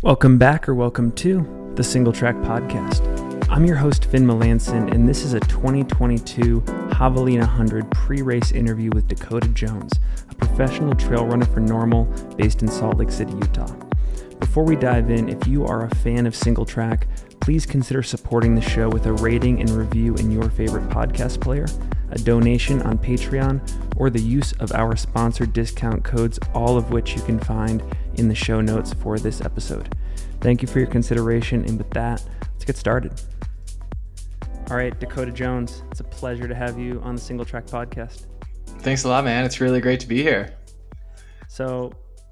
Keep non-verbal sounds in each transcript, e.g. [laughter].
Welcome back or welcome to the Single Track Podcast. I'm your host, Finn Melanson, and this is a 2022 Javelina 100 pre race interview with Dakota Jones, a professional trail runner for NNormal based in Salt Lake City, Utah. Before we dive in, if you are a fan of Single Track, please consider supporting the show with a rating and review in your favorite podcast player, a donation on Patreon, or the use of our sponsored discount codes, all of which you can find in the show notes for this episode. Thank you for your consideration, and with that, let's get started. All right, Dakota Jones, it's a pleasure to have you on the Single Track Podcast. Thanks a lot, man. It's really great to be here. So,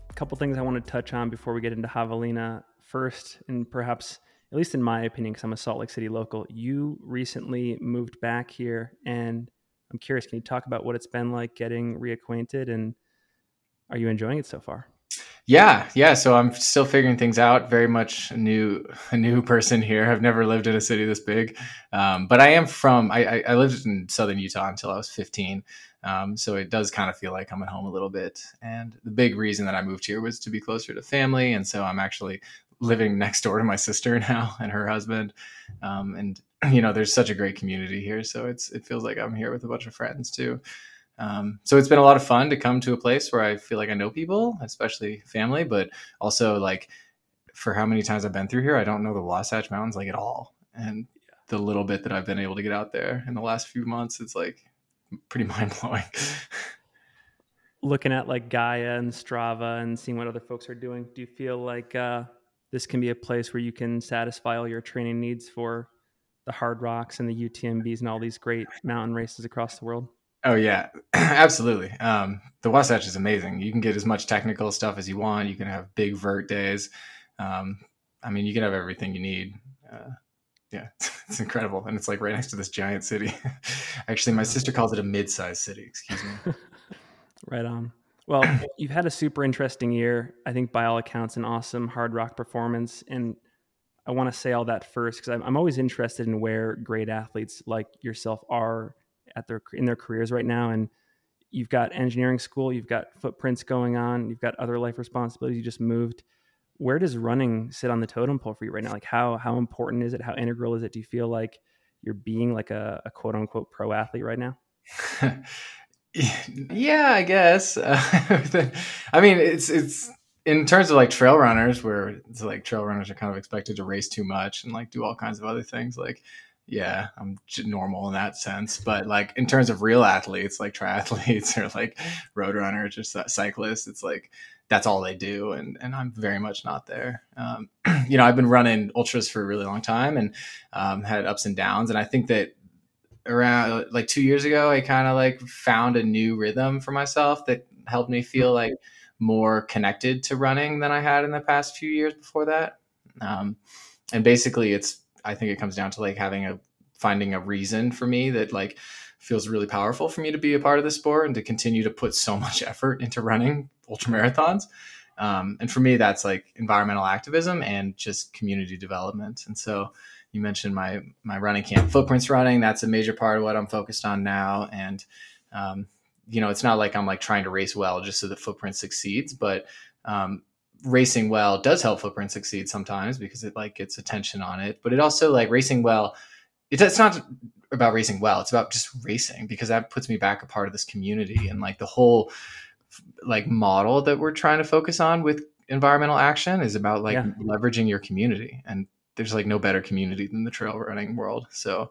a couple things I want to touch on before we get into Javelina. First, and perhaps, at least in my opinion, because I'm a Salt Lake City local, you recently moved back here, and I'm curious, can you talk about what it's been like getting reacquainted, and are you enjoying it so far? Yeah, yeah. So I'm still figuring things out. Very much a new, [laughs] a new person here. I've never lived in a city this big, um, but I am from. I, I, lived in southern Utah until I was 15, um, so it does kind of feel like I'm at home a little bit. And the big reason that I moved here was to be closer to family, and so I'm actually living next door to my sister [laughs] now and her husband. Um, and [clears throat] you know, there's such a great community here, so it's it feels like I'm here with a bunch of friends too. Um, so it's been a lot of fun to come to a place where I feel like I know people, especially family, but also like for how many times I've been through here, I don't know the Wasatch Mountains like at all. And the little bit that I've been able to get out there in the last few months, it's like pretty [laughs] mind blowing. Looking at like Gaia and Strava and seeing what other folks are doing, do you feel like uh, this can be a place where you can satisfy all your training needs for the Hardrocks and the UTMBs and all these great mountain races across the world? Oh yeah, [clears throat] absolutely. Um, the Wasatch is amazing. You can get as much technical stuff as you want. You can have big vert days. Um, I mean, you can have everything you need. Uh, yeah, [laughs] it's, incredible, and it's like right next to this giant city. [laughs] Actually, my sister calls it a mid-sized city. Excuse me. [laughs] right on. Well, [clears throat] you've had a super interesting year. I think by all accounts, an awesome hard rock performance, and I want to say all that first because I'm, I'm always interested in where great athletes like yourself are at their in their careers right now and you've got engineering school you've got footprints going on you've got other life responsibilities you just moved. Where does running sit on the totem pole for you right now? Like how how important is it? How integral is it? Do you feel like you're being like a, a quote unquote pro athlete right now? [laughs] Yeah i guess. Uh, [laughs] i mean it's it's in terms of like trail runners where it's like trail runners are kind of expected to race too much and like do all kinds of other things like yeah, I'm normal in that sense. But like in terms of real athletes, like triathletes [laughs] or like road runners or cyclists, it's like that's all they do, and and I'm very much not there. Um, [clears throat] you know, I've been running ultras for a really long time and um, had ups and downs, and I think that around like two years ago, I kind of like found a new rhythm for myself that helped me feel like more connected to running than I had in the past few years before that. Um, and basically, it's I think it comes down to like having a finding a reason for me that like feels really powerful for me to be a part of the sport and to continue to put so much [laughs] effort into running ultra marathons. Um, and for me, that's like environmental activism and just community development. And so you mentioned my my running camp, footprints running. That's a major part of what I'm focused on now. And um, you know, it's not like I'm like trying to race well just so the footprint succeeds, but um, racing well does help footprint succeed sometimes because it like gets attention on it but it also like racing well it's, it's not about racing well it's about just racing because that puts me back a part of this community and like the whole like model that we're trying to focus on with environmental action is about like yeah. leveraging your community and there's like no better community than the trail running world so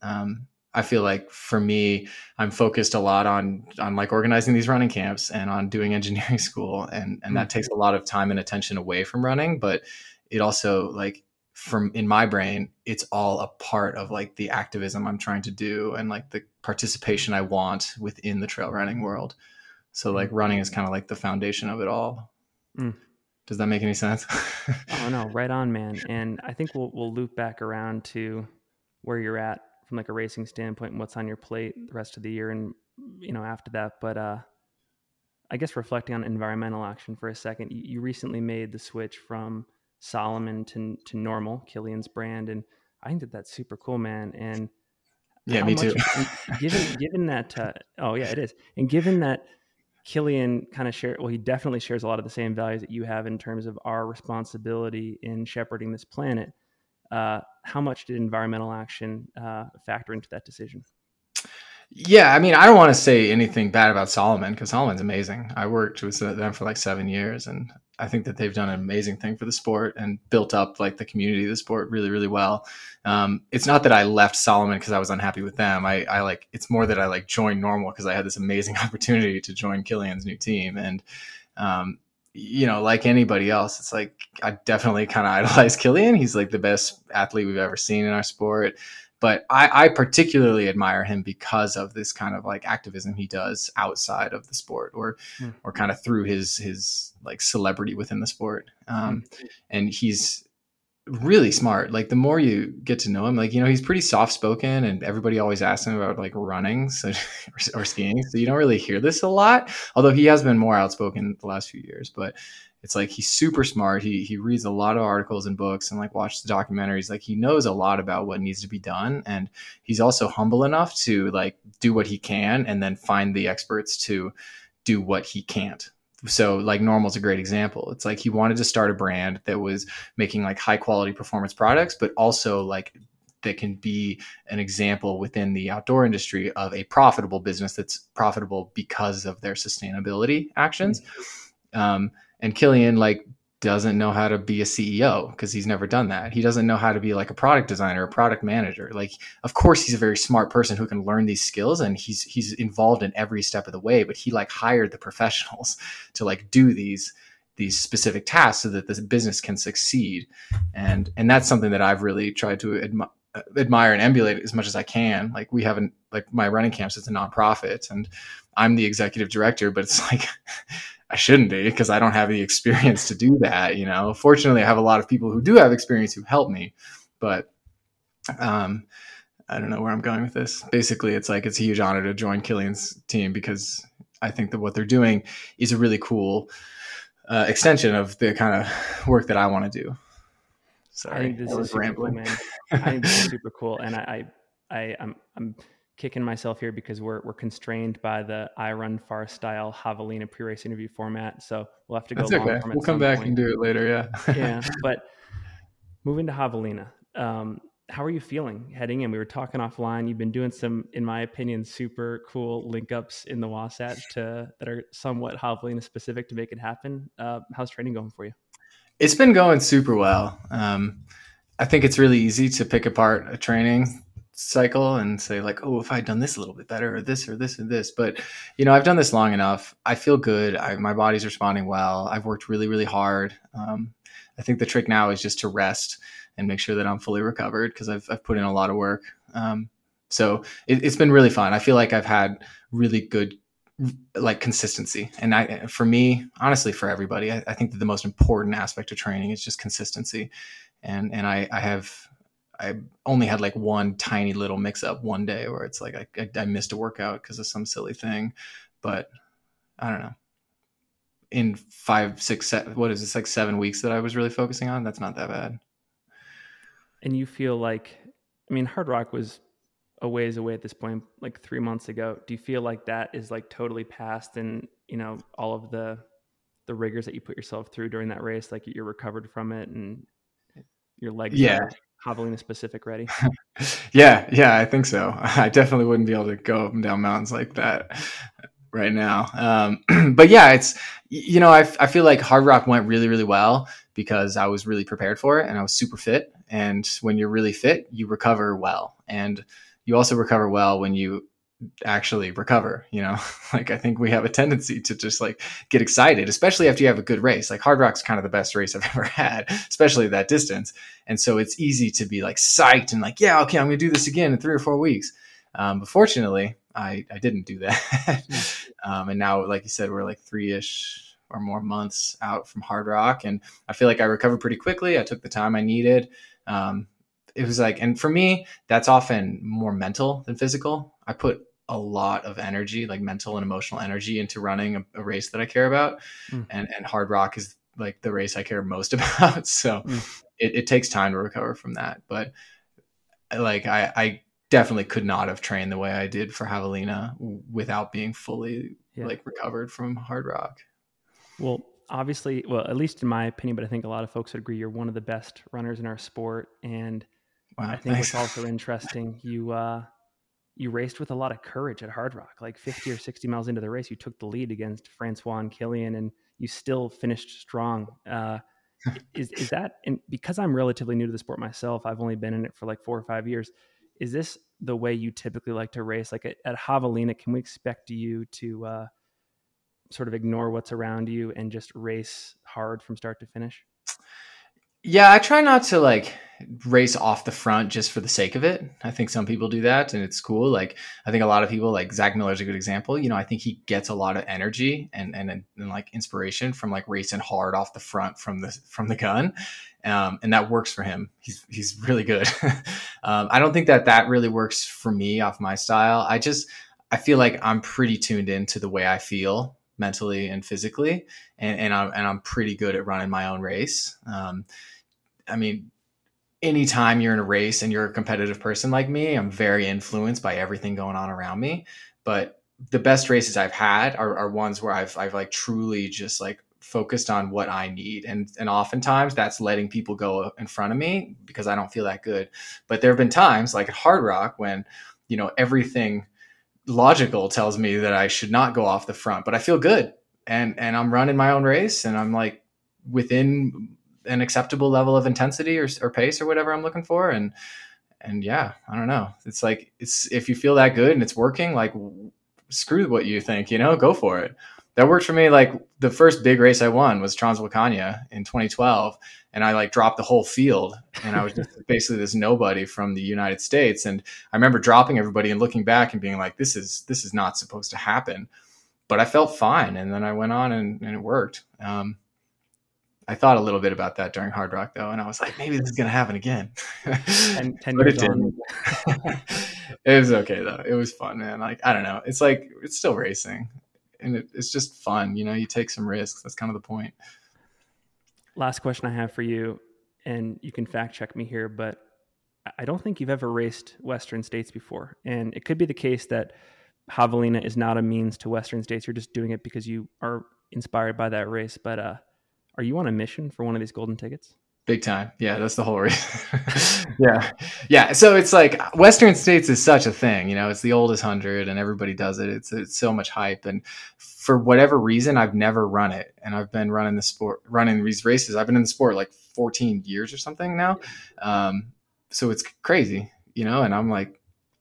um, I feel like for me, I'm focused a lot on on like organizing these running camps and on doing [laughs] engineering school, and and that takes a lot of time and attention away from running. But it also like from in my brain, it's all a part of like the activism I'm trying to do and like the participation I want within the trail running world. So like mm. running is kind of like the foundation of it all. Mm. Does that make any sense? oh no, right on, man. [laughs] And I think we'll we'll loop back around to where you're at from like a racing standpoint and what's on your plate the rest of the year and you know after that but uh i guess reflecting on environmental action for a second you, you recently made the switch from Salomon to to NNormal kilian's brand and i think that that's super cool man and yeah me much, too given given that uh, oh yeah it is and given that Kilian kind of share well, he definitely shares a lot of the same values that you have in terms of our responsibility in shepherding this planet. Uh, how much did environmental action uh, factor into that decision? Yeah, I mean, I don't want to say anything bad about Salomon because Salomon's amazing. I worked with them for like seven years, and I think that they've done an amazing thing for the sport and built up like the community of the sport really, really well. Um, it's not that I left Salomon because I was unhappy with them. I, I like it's more that I like joined NNormal because I had this amazing [laughs] opportunity to join Kilian's new team, and um, you know, like anybody else, it's like I definitely kind of [laughs] idolize Kilian. He's like the best athlete we've ever seen in our sport but I, I, particularly admire him because of this kind of like activism he does outside of the sport or mm. or kind of through his his like celebrity within the sport um, mm. and he's really smart like the more you get to know him like you know he's pretty soft spoken and everybody always asks him about like running [laughs] so, or, or skiing so you don't really hear this a lot although he has been more outspoken the last few years but it's like he's super smart. He he reads a lot of articles and books and like watches the documentaries. Like he knows a lot about what needs to be done, and he's also humble enough to like do what he can and then find the experts to do what he can't. So like NNormal's a great example. It's like he wanted to start a brand that was making like high quality performance products, but also like that can be an example within the outdoor industry of a profitable business that's profitable because of their sustainability actions. Mm-hmm. Um, and Kilian like doesn't know how to be a CEO because he's never done that. He doesn't know how to be like a product designer, a product manager. Like, of course, he's a very smart person who can learn these skills, and he's he's involved in every step of the way. But he like hired the professionals [laughs] to like do these these specific tasks so that this business can succeed, and and that's something that I've really tried to admi- admire and emulate as much as I can. Like, we haven't like my running camps; it's a nonprofit, and I'm the executive director, but it's like [laughs] I shouldn't be because I don't have the experience to do that. You know, fortunately, I have a lot of people who do have experience who help me, but um, I don't know where I'm going with this. Basically, it's like it's a huge honor to join Kilian's team because I think that what they're doing is a really cool uh, extension of the kind of work that I want to do. Sorry, I think this is super cool, man. I think this is [laughs] super cool, and I, I, I I'm, I'm kicking myself here because we're we're constrained by the iRunFar style Javelina pre-race interview format. So we'll have to go. That's okay. We'll come back point. and do it later. Yeah. [laughs] yeah, but moving to Javelina, um, how are you feeling heading in? We were talking offline. You've been doing some, in my opinion, super cool link ups in the Wasatch to that are somewhat Javelina specific to make it happen. Uh, how's training going for you? It's been going super well. Um, I think it's really easy to pick apart a training cycle and say like oh if i'd done this a little bit better or this or this and this. But you know i've done this long enough. I feel good. I, my body's responding well. I've worked really really hard. Um, i think the trick now is just to rest and make sure that i'm fully recovered because I've, I've put in a lot of work. Um, so it, it's been really fun. I feel like i've had really good like consistency. And i for me honestly for everybody I, I think that the most important aspect of training is just consistency. And and i i have I only had like one tiny little mix up one day where it's like I, I, I missed a workout because of some silly thing, but I don't know. In five, six, seven, what is this like seven weeks that I was really focusing on? That's not that bad. And you feel like, I mean, Hardrock was a ways away at this point, like three months ago. Do you feel like that is like totally past, and you know all of the the rigors that you put yourself through during that race, like you're recovered from it, and your legs yeah. Are Javelina specific ready? [laughs] yeah, yeah, I think so. [laughs] I definitely wouldn't be able to go up and down mountains like that right now. Um, [clears throat] but yeah, it's you know I, I feel like Hardrock went really really well because I was really prepared for it and I was super fit. And when you're really fit, you recover well, and you also recover well when you actually recover you know? [laughs] Like i think we have a tendency to just like get excited especially after you have a good race. Like Hardrock's kind of the best race i've [laughs] ever had especially that distance. And so it's easy to be like psyched and like yeah okay i'm gonna do this again in three or four weeks. Um, but fortunately i i didn't do [laughs] that. Um, and now like you said we're like three-ish or more months out from Hardrock and i feel like i recovered pretty quickly. I took the time i needed. Um, it was like and for me that's often more mental than physical. I put a lot of energy, like mental and emotional energy, into running a, a race that I care about. Mm. And and Hardrock is like the race I care most [laughs] about. So mm. it, it, takes time to recover from that. But like I, I definitely could not have trained the way I did for Javelina without being fully yeah. like recovered from Hardrock. Well, obviously, well, at least in my opinion, but I think a lot of folks would agree you're one of the best runners in our sport. And wow, I think thanks. what's also interesting, you uh, you raced with a lot of courage at Hardrock. Like 50 or 60 miles into the race, you took the lead against Francois and Kilian, and you still finished strong. Uh, is is that and because I'm relatively new to the sport myself, I've only been in it for like four or five years. Is this the way you typically like to race? Like at, at Javelina, can we expect you to uh, sort of ignore what's around you and just race hard from start to finish? Yeah, I try not to like race off the front just for the sake of it. I think some people do that and it's cool. Like I think a lot of people like Zach Miller is a good example. You know, I think he gets a lot of energy and, and, and like inspiration from like racing hard off the front from the from the gun. Um, and that works for him. He's he's really good. [laughs] um, I don't think that that really works for me off my style. I just I feel like I'm pretty tuned into the way I feel mentally and physically, and, and I'm and I'm pretty good at running my own race. Um, I mean, anytime you're in a race and you're a competitive person like me, I'm very influenced by everything going on around me. But the best races I've had are, are ones where I've I've like truly just like focused on what I need. And and oftentimes that's letting people go in front of me because I don't feel that good. But there have been times like at Hardrock when, you know, everything logical tells me that I should not go off the front, but I feel good. And and I'm running my own race and I'm like within an acceptable level of intensity or, or pace or whatever I'm looking for. And, and yeah, I don't know. It's like, it's, if you feel that good and it's working, like screw what you think, you know, go for it. That worked for me. Like the first big race I won was Transvolcania in 2012. And I like dropped the whole field and I was just [laughs] basically this nobody from the United States. And I remember dropping everybody and looking back and being like, this is, this is not supposed to happen. But I felt fine. And then I went on and, and it worked. Um, I thought a little bit about that during Hardrock though, and I was like, maybe this is gonna happen again. [laughs] ten, 10 but it didn't. [laughs] it was okay though. It was fun, man. Like I don't know, it's like it's still racing, and it, it's just fun. You know, you take some risks. That's kind of the point. Last question I have for you, and you can fact check me here, but I don't think you've ever raced Western States before, and it could be the case that Javelina is not a means to Western States. You're just doing it because you are inspired by that race, but uh are you on a mission for one of these golden tickets? Big time. Yeah, that's the whole reason. [laughs] yeah. Yeah. So it's like Western States is such a thing, you know, it's the oldest hundred and everybody does it. It's it's so much hype. And for whatever reason, I've never run it. And I've been running the sport running these races. I've been in the sport like 14 years or something now. Um, so it's crazy, you know, and I'm like,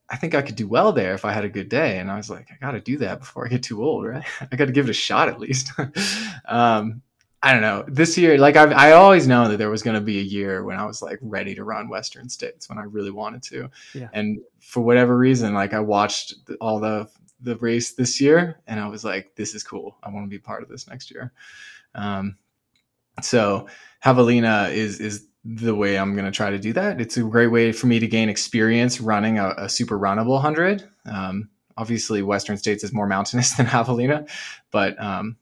I think I could do well there if I had a good day. And I was like, I got to do that before I get too old, right? [laughs] I got to give it a shot at least. [laughs] um, I don't know. This year, like I've, I always know that there was going to be a year when I was like ready to run Western States when I really wanted to. Yeah. And for whatever reason, like I watched all the the race this year, and I was like, this is cool. I want to be part of this next year. Um, so Javelina is is the way I'm going to try to do that. It's a great way for me to gain experience running a, a super runnable hundred. Um, obviously, Western States is more mountainous [laughs] than Javelina, but um,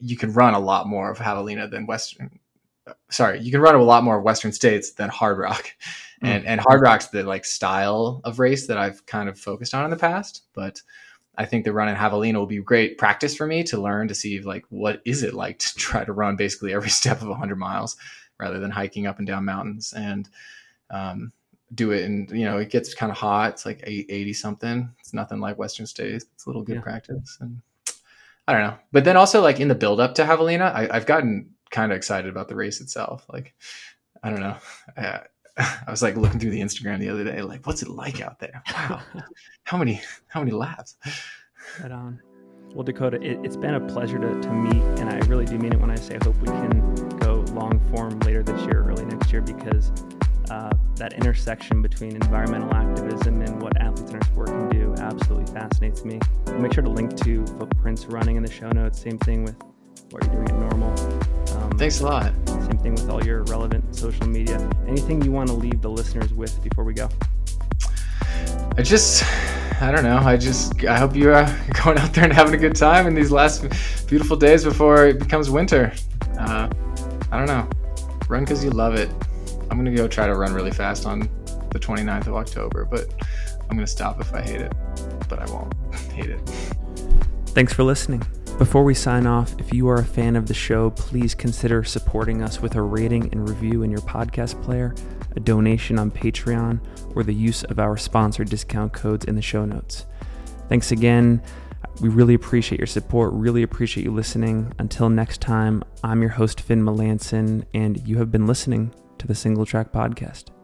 you can run a lot more of Javelina than Western. Sorry, you can run a lot more of Western states than Hardrock, mm. and and Hardrock's the like style of race that I've kind of focused on in the past. But I think the run in Javelina will be great practice for me to learn to see like what is it like to [laughs] try to run basically every step of 100 miles rather than hiking up and down mountains and um, do it. And you know, it gets kind of hot. It's like 880 something. It's nothing like Western states. It's a little good yeah. practice and I don't know. But then also like in the build up to Javelina, I, have gotten kind of excited about the race itself. Like, I don't know. I, I was like looking through the Instagram the other day, like, what's it like out there? Wow, [laughs] how many how many laps? Right on. Well, Dakota, it, has been a pleasure to, to meet, and I really do mean it when I say I hope we can go long form later this year, early next year, because uh, that intersection between environmental activism and what athletes in our sport can do absolutely fascinates me. I'll make sure to link to Footprints Running in the show notes. Same thing with what you're doing at NNormal. Um, Thanks a lot. Same thing with all your relevant social media. Anything you want to leave the listeners with before we go? I just, I don't know. I just, I hope you're uh, [laughs] going out there and having a good time in these last beautiful days before it becomes winter. Uh, I don't know. Run because you love it. I'm gonna go try to run really fast on the 29th of October, but I'm gonna stop if I hate it. But I won't [laughs] hate it. Thanks for listening. Before we sign off, if you are a fan of the show, please consider supporting us with a rating and review in your podcast player, a donation on Patreon, or the use of our sponsor discount codes in the show notes. Thanks again. We really appreciate your support, really appreciate you listening. Until next time, I'm your host, Finn Melanson, and you have been listening to the Single Track Podcast.